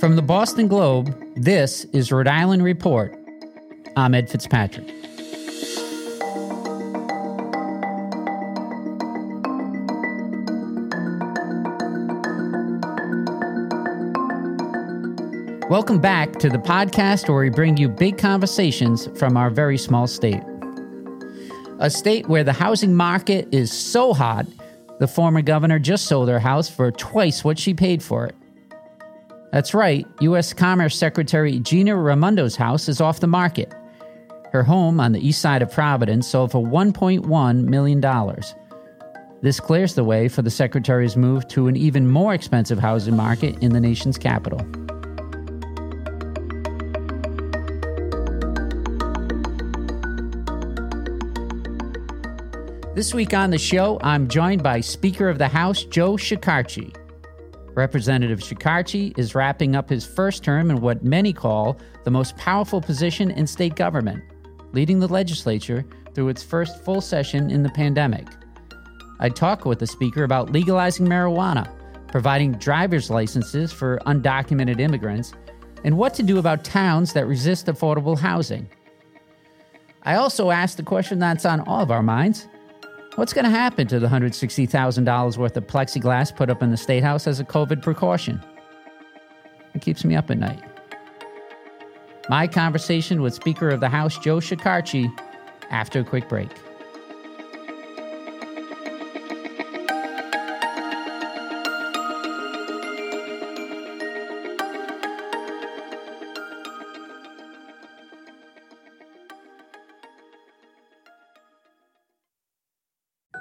From the Boston Globe, this is Rhode Island Report. I'm Ed Fitzpatrick. Welcome back to the podcast where we bring you big conversations from our very small state. A state where the housing market is so hot, the former governor just sold her house for twice what she paid for it. That's right, U.S. Commerce Secretary Gina Raimondo's house is off the market. Her home on the east side of Providence sold for $1.1 million. This clears the way for the Secretary's move to an even more expensive housing market in the nation's capital. This week on the show, I'm joined by Speaker of the House Joe Shekarchi. Representative Shekarchi is wrapping up his first term in what many call the most powerful position in state government, leading the legislature through its first full session in the pandemic. I talk with the Speaker about legalizing marijuana, providing driver's licenses for undocumented immigrants, and what to do about towns that resist affordable housing. I also ask the question that's on all of our minds What's going to happen to the $160,000 worth of plexiglass put up in the State House as a COVID precaution? It keeps me up at night. My conversation with Speaker of the House Joe Shekarchi after a quick break.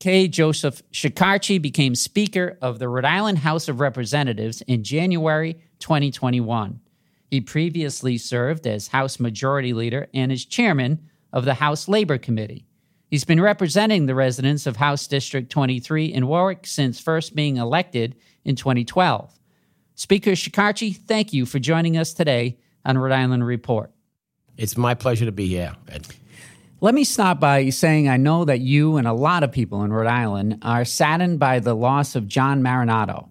K. Joseph Shekarchi became Speaker of the Rhode Island House of Representatives in January 2021. He previously served as House Majority Leader and as Chairman of the House Labor Committee. He's been representing the residents of House District 23 in Warwick since first being elected in 2012. Speaker Shekarchi, thank you for joining us today on Rhode Island Report. It's my pleasure to be here. Let me start by saying I know that you and a lot of people in Rhode Island are saddened by the loss of John Marinatto.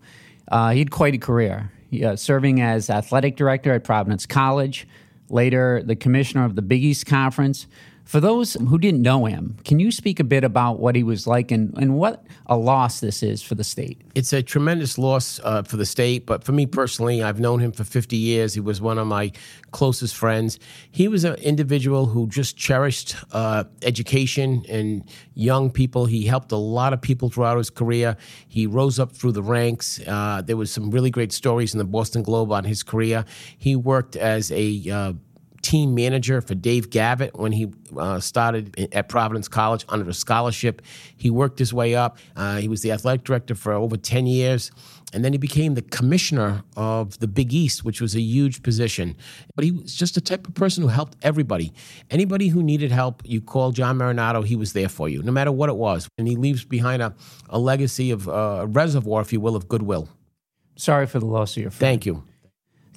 Uh, he had quite a career, uh, serving as athletic director at Providence College, later the commissioner of the Big East Conference, for those who didn't know him, can you speak a bit about what he was like and, and what a loss this is for the state? It's a tremendous loss uh, for the state, but for me personally, I've known him for 50 years. He was one of my closest friends. He was an individual who just cherished uh, education and young people. He helped a lot of people throughout his career. He rose up through the ranks. Uh, there was some really great stories in the Boston Globe on his career. He worked as a uh, team manager for Dave Gavitt when he uh, started at Providence College under a scholarship. He worked his way up. Uh, he was the athletic director for over 10 years. And then he became the commissioner of the Big East, which was a huge position. But he was just the type of person who helped everybody. Anybody who needed help, you called John Marinatto, he was there for you, no matter what it was. And he leaves behind a, a legacy of uh, a reservoir, if you will, of goodwill. Sorry for the loss of your friend. Thank you.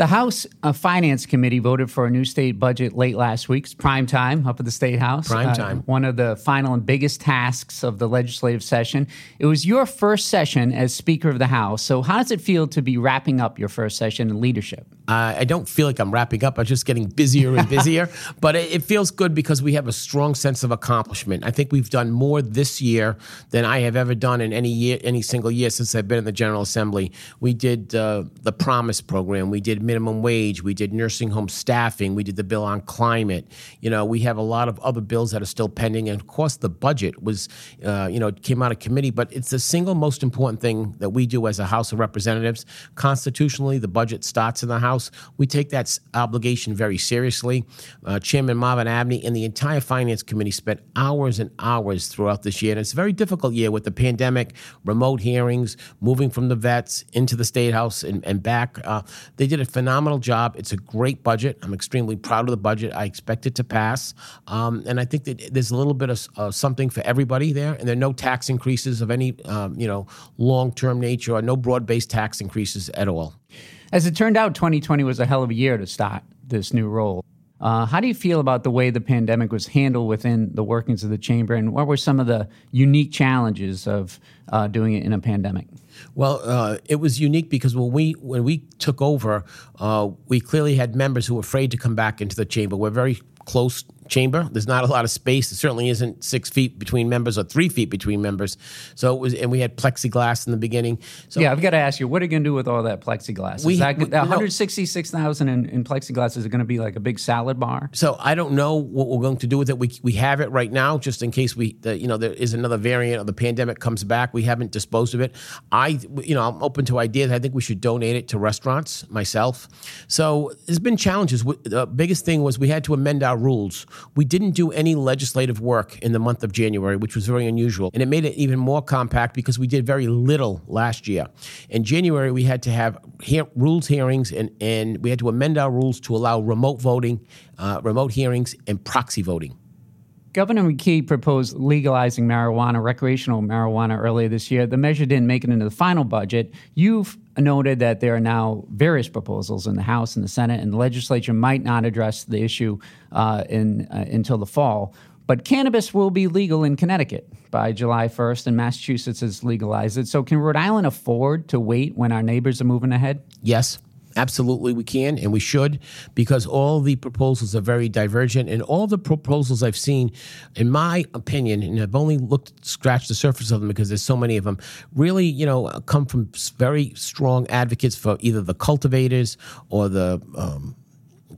The House uh, Finance Committee voted for a new state budget late last week. It's prime time up at the State House. Prime uh, time. Uh, one of the final and biggest tasks of the legislative session. It was your first session as Speaker of the House. So, how does it feel to be wrapping up your first session in leadership? Uh, I don't feel like I'm wrapping up. I'm just getting busier and busier. but it, it, feels good because we have a strong sense of accomplishment. I think we've done more this year than I have ever done in any year, any single year since I've been in the General Assembly. We did uh, the Promise program. We did minimum wage. We did nursing home staffing. We did the bill on climate. You know, we have a lot of other bills that are still pending. And of course, the budget was, uh, you know, it came out of committee. But it's the single most important thing that we do as a House of Representatives. Constitutionally, the budget starts in the House. House. We take that obligation very seriously. Uh, Chairman Marvin Abney and the entire Finance Committee spent hours and hours throughout this year. And it's a very difficult year with the pandemic, remote hearings, moving from the vets into the State House and, and back. Uh, they did a phenomenal job. It's a great budget. I'm extremely proud of the budget. I expect it to pass. Um, and I think that there's a little bit of uh, something for everybody there. And there are no tax increases of any, um, you know, long-term nature or no broad-based tax increases at all. As it turned out, 2020 was a hell of a year to start this new role. Uh, how do you feel about the way the pandemic was handled within the workings of the chamber, and what were some of the unique challenges of uh, doing it in a pandemic? Well, uh, it was unique because when we when we took over, uh, we clearly had members who were afraid to come back into the chamber. We're very close chamber. There's not a lot of space. It certainly isn't six feet between members or three feet between members. So it was, and we had plexiglass in the beginning. So yeah, I've got to ask you, what are you going to do with all that plexiglass? We, that, we, 166,000 in, in plexiglass is it going to be like a big salad bar? So I don't know what we're going to do with it. We we have it right now, just in case we, the, you know, there is another variant of the pandemic comes back. We haven't disposed of it. I, you know, I'm open to ideas. I think we should donate it to restaurants. Myself. So there's been challenges. The biggest thing was we had to amend our rules we didn't do any legislative work in the month of January, which was very unusual. And it made it even more compact because we did very little last year. In January, we had to have rules hearings and, and we had to amend our rules to allow remote voting, uh, remote hearings, and proxy voting. Governor McKee proposed legalizing marijuana, recreational marijuana, earlier this year. The measure didn't make it into the final budget. You've noted that there are now various proposals in the House and the Senate, and the legislature might not address the issue uh, in, uh, until the fall. But cannabis will be legal in Connecticut by July 1st, and Massachusetts has legalized it. So, can Rhode Island afford to wait when our neighbors are moving ahead? Yes. Absolutely, we can and we should because all the proposals are very divergent. And all the proposals I've seen, in my opinion, and I've only looked, scratched the surface of them because there's so many of them, really, you know, come from very strong advocates for either the cultivators or the um,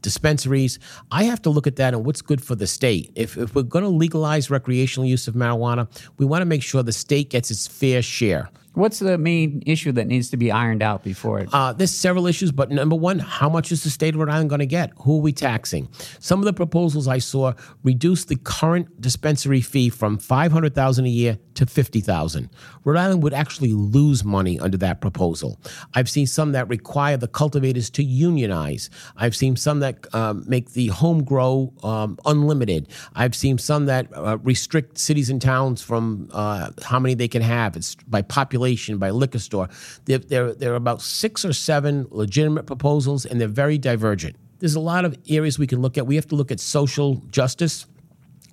dispensaries. I have to look at that and what's good for the state. If, if we're going to legalize recreational use of marijuana, we want to make sure the state gets its fair share. What's the main issue that needs to be ironed out before it? Uh, there's several issues, but number one, how much is the state of Rhode Island going to get? Who are we taxing? Some of the proposals I saw reduce the current dispensary fee from 500000 a year to 50000 Rhode Island would actually lose money under that proposal. I've seen some that require the cultivators to unionize. I've seen some that um, make the home grow um, unlimited. I've seen some that uh, restrict cities and towns from uh, how many they can have. It's by population population by liquor store. There, there, there are about six or seven legitimate proposals, and they're very divergent. There's a lot of areas we can look at. We have to look at social justice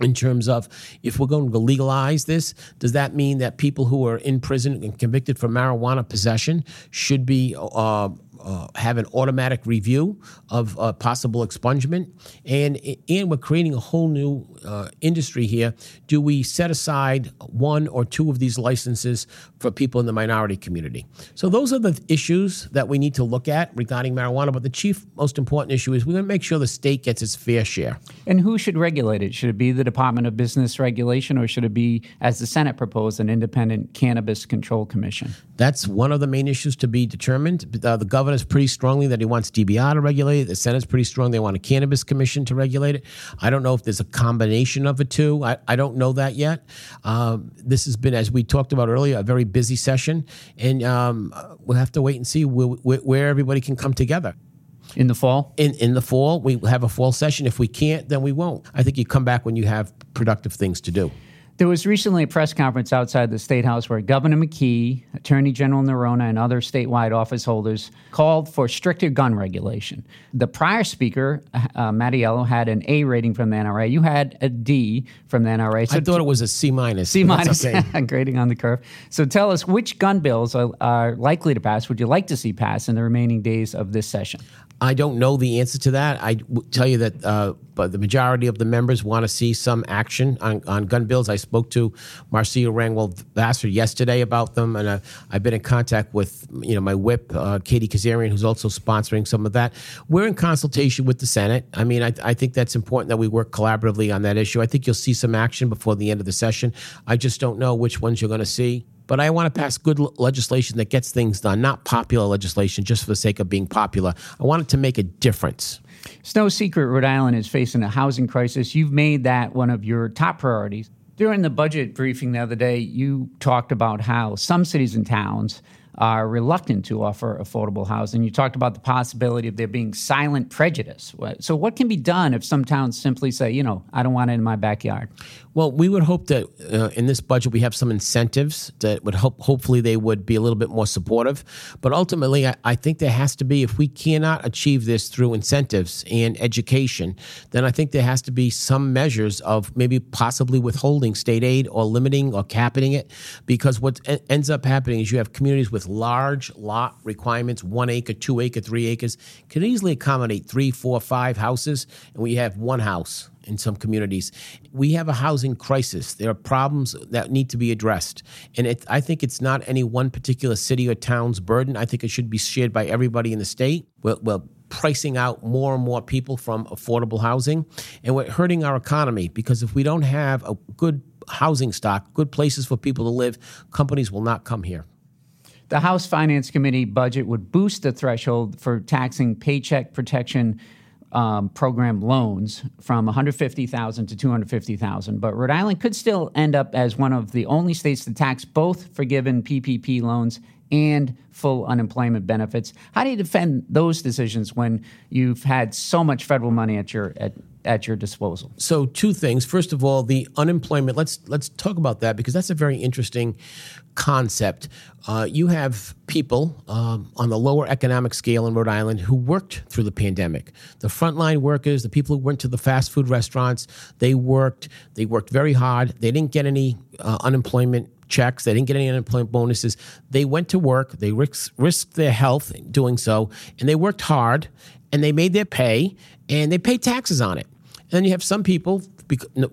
in terms of if we're going to legalize this, does that mean that people who are in prison and convicted for marijuana possession should be uh, uh, have an automatic review of uh, possible expungement, and and we're creating a whole new uh, industry here. Do we set aside one or two of these licenses for people in the minority community? So those are the issues that we need to look at regarding marijuana. But the chief, most important issue is we're going to make sure the state gets its fair share. And who should regulate it? Should it be the Department of Business Regulation, or should it be, as the Senate proposed, an independent cannabis control commission? That's one of the main issues to be determined. Uh, the governor's pretty strongly that he wants DBR to regulate it. The Senate's pretty strong. They want a cannabis commission to regulate it. I don't know if there's a combination of the two. I, I don't know that yet. Um, this has been, as we talked about earlier, a very busy session. And um, we'll have to wait and see where, where, everybody can come together. In the fall? In in the fall, we have a fall session. If we can't, then we won't. I think you come back when you have productive things to do. There was recently a press conference outside the State House where Governor McKee, Attorney General Neronha, and other statewide office holders called for stricter gun regulation. The prior speaker, uh, Mattiello, had an A rating from the NRA. You had a D from the NRA. So I thought it was a C minus. C minus, okay. grading on the curve. So tell us which gun bills are, are likely to pass, would you like to see pass in the remaining days of this session? I don't know the answer to that. I w- tell you that, uh, but the majority of the members want to see some action on, on gun bills. I spoke to Marcia Rangwell Vassar yesterday about them, and uh, I've been in contact with you know my whip, uh, Katie Kazarian, who's also sponsoring some of that. We're in consultation with the Senate. I mean, I, I think that's important that we work collaboratively on that issue. I think you'll see some action before the end of the session. I just don't know which ones you're going to see but I want to pass good legislation that gets things done, not popular legislation just for the sake of being popular. I want it to make a difference. It's no secret Rhode Island is facing a housing crisis. You've made that one of your top priorities. During the budget briefing the other day, you talked about how some cities and towns are reluctant to offer affordable housing. You talked about the possibility of there being silent prejudice. So, what can be done if some towns simply say, you know, I don't want it in my backyard? Well, we would hope that uh, in this budget we have some incentives that would hope, hopefully, they would be a little bit more supportive. But ultimately, I, I think there has to be, if we cannot achieve this through incentives and education, then I think there has to be some measures of maybe possibly withholding state aid or limiting or capping it. Because what ends up happening is you have communities with large lot requirements, one acre, two acre, three acres, can easily accommodate three, four, five houses, and we have one house in some communities. We have a housing crisis. There are problems that need to be addressed. And it, I think it's not any one particular city or town's burden. I think it should be shared by everybody in the state. Well pricing out more and more people from affordable housing. And we're hurting our economy because if we don't have a good housing stock, good places for people to live, companies will not come here. The House Finance Committee budget would boost the threshold for taxing paycheck protection um, program loans from 150,000 to 250,000, but Rhode Island could still end up as one of the only states to tax both forgiven PPP loans and full unemployment benefits. How do you defend those decisions when you've had so much federal money at your at, at your disposal? So two things. First of all, the unemployment. Let's let's talk about that because that's a very interesting concept. Uh, you have people um, on the lower economic scale in Rhode Island who worked through the pandemic. The frontline workers, the people who went to the fast food restaurants, they worked. They worked very hard. They didn't get any uh, unemployment checks. They didn't get any unemployment bonuses. They went to work. They risked, risked their health doing so, and they worked hard, and they made their pay, and they paid taxes on it. And then you have some people,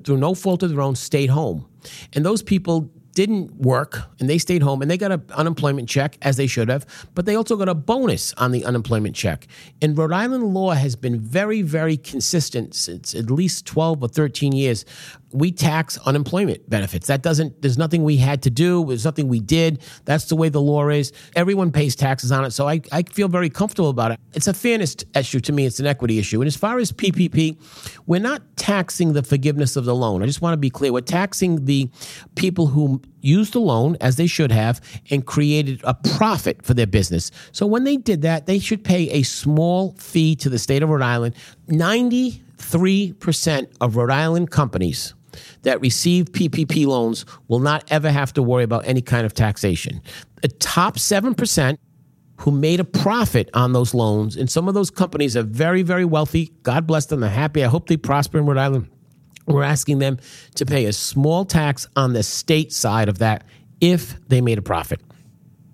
through no fault of their own, stayed home. And those people didn't work and they stayed home and they got an unemployment check as they should have, but they also got a bonus on the unemployment check. And Rhode Island law has been very, very consistent since at least 12 or 13 years we tax unemployment benefits. That doesn't, there's nothing we had to do. There's nothing we did. That's the way the law is. Everyone pays taxes on it. So I, I feel very comfortable about it. It's a fairness issue to me. It's an equity issue. And as far as PPP, we're not taxing the forgiveness of the loan. I just want to be clear. We're taxing the people who used the loan as they should have and created a profit for their business. So when they did that, they should pay a small fee to the state of Rhode Island. 93% of Rhode Island companies that receive PPP loans will not ever have to worry about any kind of taxation. The top 7% who made a profit on those loans, and some of those companies are very, very wealthy. God bless them. They're happy. I hope they prosper in Rhode Island. We're asking them to pay a small tax on the state side of that if they made a profit.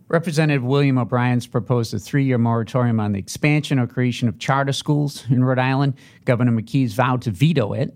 Representative William O'Brien's proposed a three year moratorium on the expansion or creation of charter schools in Rhode Island. Governor McKee's vowed to veto it.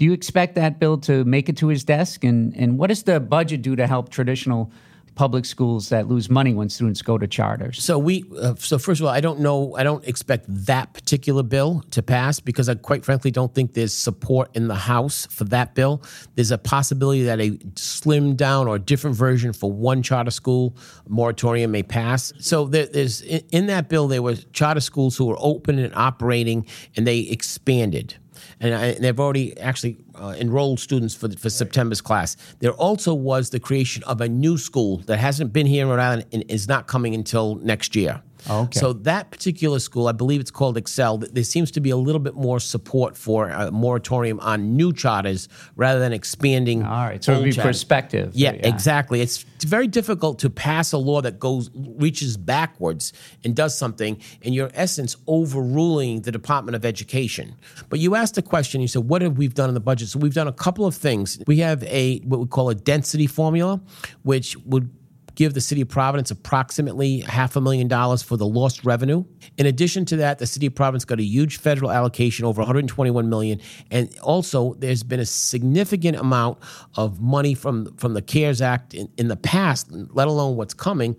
Do you expect that bill to make it to his desk? And, and what does the budget do to help traditional public schools that lose money when students go to charters? So we, uh, so first of all, I don't know, I don't expect that particular bill to pass because I quite frankly don't think there's support in the House for that bill. There's a possibility that a slimmed down or different version for one charter school moratorium may pass. So there, there's in, in that bill there were charter schools who were open and operating, and they expanded and, I, and they've already actually uh, enrolled students for, for September's class. There also was the creation of a new school that hasn't been here in Rhode Island and is not coming until next year. Oh, okay. So that particular school, I believe it's called Excel. There seems to be a little bit more support for a moratorium on new charters rather than expanding. All right, so it'd be charters. perspective. Yeah, yeah, exactly. It's very difficult to pass a law that goes reaches backwards and does something, in your essence overruling the Department of Education. But you asked a question. You said, "What have we done in the budget?" So we've done a couple of things. We have a what we call a density formula, which would give the city of Providence approximately half a million dollars for the lost revenue. In addition to that, the city of Providence got a huge federal allocation over 121 million, and also there's been a significant amount of money from from the CARES Act in, in the past, let alone what's coming,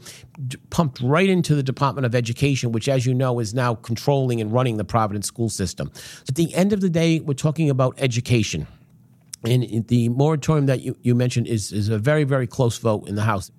pumped right into the Department of Education, which, as you know, is now controlling and running the Providence school system. At the end of the day, we're talking about education. And the moratorium that you, you mentioned is, is a very, very close vote in the House.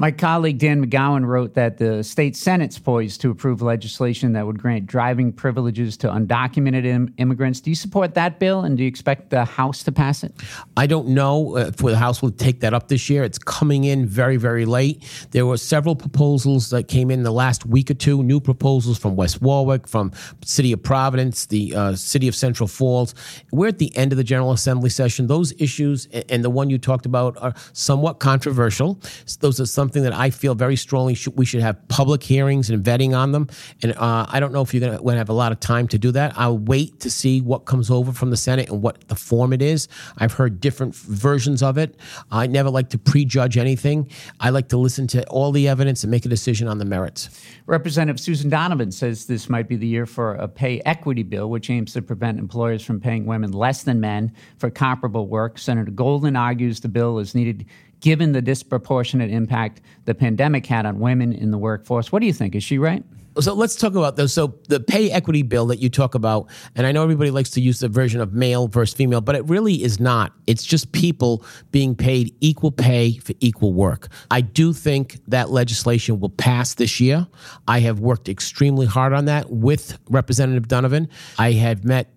My colleague Dan McGowan wrote that the state Senate's poised to approve legislation that would grant driving privileges to undocumented Im- immigrants. Do you support that bill and do you expect the House to pass it? I don't know if the House will take that up this year. It's coming in very, very late. There were several proposals that came in the last week or two, new proposals from West Warwick, from City of Providence, the uh, City of Central Falls. We're at the end of the General Assembly session. Those issues and the one you talked about are somewhat controversial. Those are some something that I feel very strongly we should have public hearings and vetting on them. And uh, I don't know if you're going to have a lot of time to do that. I'll wait to see what comes over from the Senate and what the form it is. I've heard different versions of it. I never like to prejudge anything. I like to listen to all the evidence and make a decision on the merits. Representative Susan Donovan says this might be the year for a pay equity bill, which aims to prevent employers from paying women less than men for comparable work. Senator Goldin argues the bill is needed given the disproportionate impact the pandemic had on women in the workforce. What do you think? Is she right? So let's talk about those. So the pay equity bill that you talk about, and I know everybody likes to use the version of male versus female, but it really is not. It's just people being paid equal pay for equal work. I do think that legislation will pass this year. I have worked extremely hard on that with Representative Donovan. I have met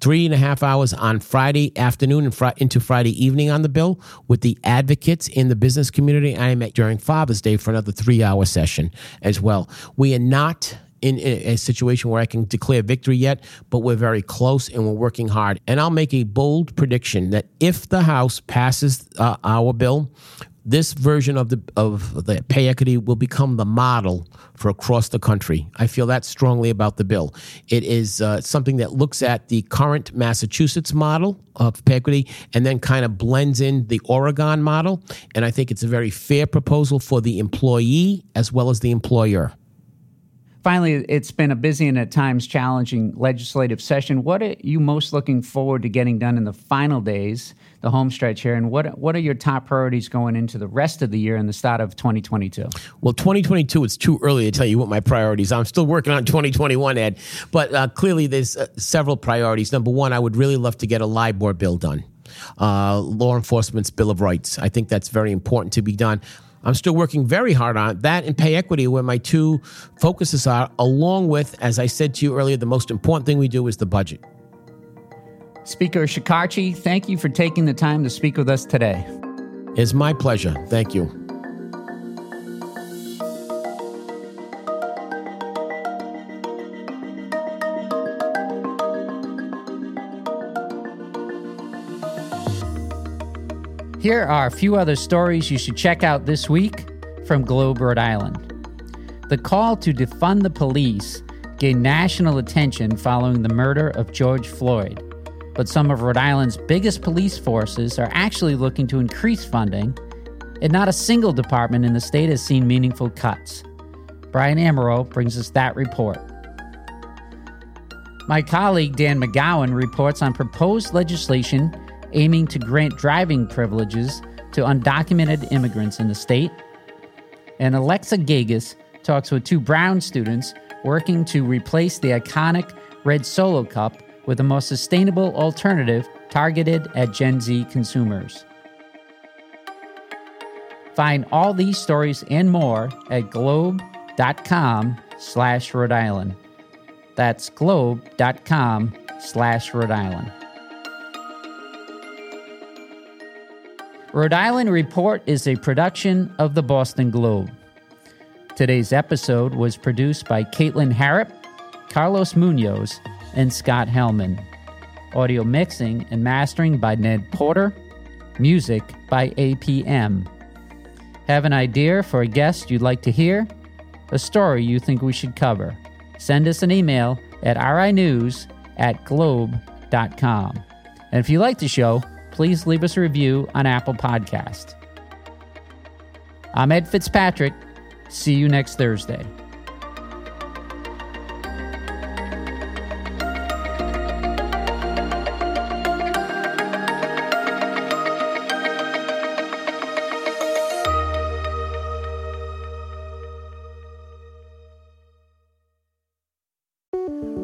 three and a half hours on Friday afternoon and fr- into Friday evening on the bill with the advocates in the business community. I met during Father's Day for another three hour session as well. We are not in a situation where I can declare victory yet, but we're very close and we're working hard. And I'll make a bold prediction that if the House passes uh, our bill, this version of the of the pay equity will become the model for across the country. I feel that strongly about the bill. It is uh, something that looks at the current Massachusetts model of pay equity and then kind of blends in the Oregon model. And I think it's a very fair proposal for the employee as well as the employer. Finally, it's been a busy and at times challenging legislative session. What are you most looking forward to getting done in the final days, the home stretch here, and what what are your top priorities going into the rest of the year and the start of 2022? Well, 2022, it's too early to tell you what my priorities. are. I'm still working on 2021, Ed, but uh, clearly there's uh, several priorities. Number one, I would really love to get a LEOBOR bill done, uh, law enforcement's Bill of Rights. I think that's very important to be done. I'm still working very hard on. That and pay equity, where my two focuses are, along with, as I said to you earlier, the most important thing we do is the budget. Speaker Shekarchi, thank you for taking the time to speak with us today. It's my pleasure. Thank you. Here are a few other stories you should check out this week from Globe, Rhode Island. The call to defund the police gained national attention following the murder of George Floyd. But some of Rhode Island's biggest police forces are actually looking to increase funding, and not a single department in the state has seen meaningful cuts. Brian Amaral brings us that report. My colleague Dan McGowan reports on proposed legislation aiming to grant driving privileges to undocumented immigrants in the state. And Alexa Gagosz talks with two Brown students working to replace the iconic red solo cup with a more sustainable alternative targeted at Gen Z consumers. Find all these stories and more at globe.com slash Rhode Island. That's globe.com slash Rhode Island. Rhode Island Report is a production of the Boston Globe. Today's episode was produced by Caitlin Harrop, Carlos Munoz, and Scott Helman. Audio mixing and mastering by Ned Porter. Music by APM. Have an idea for a guest you'd like to hear? A story you think we should cover? Send us an email at rinews at globe.com. And if you like the show, please leave us a review on Apple Podcast. I'm Ed Fitzpatrick. See you next Thursday.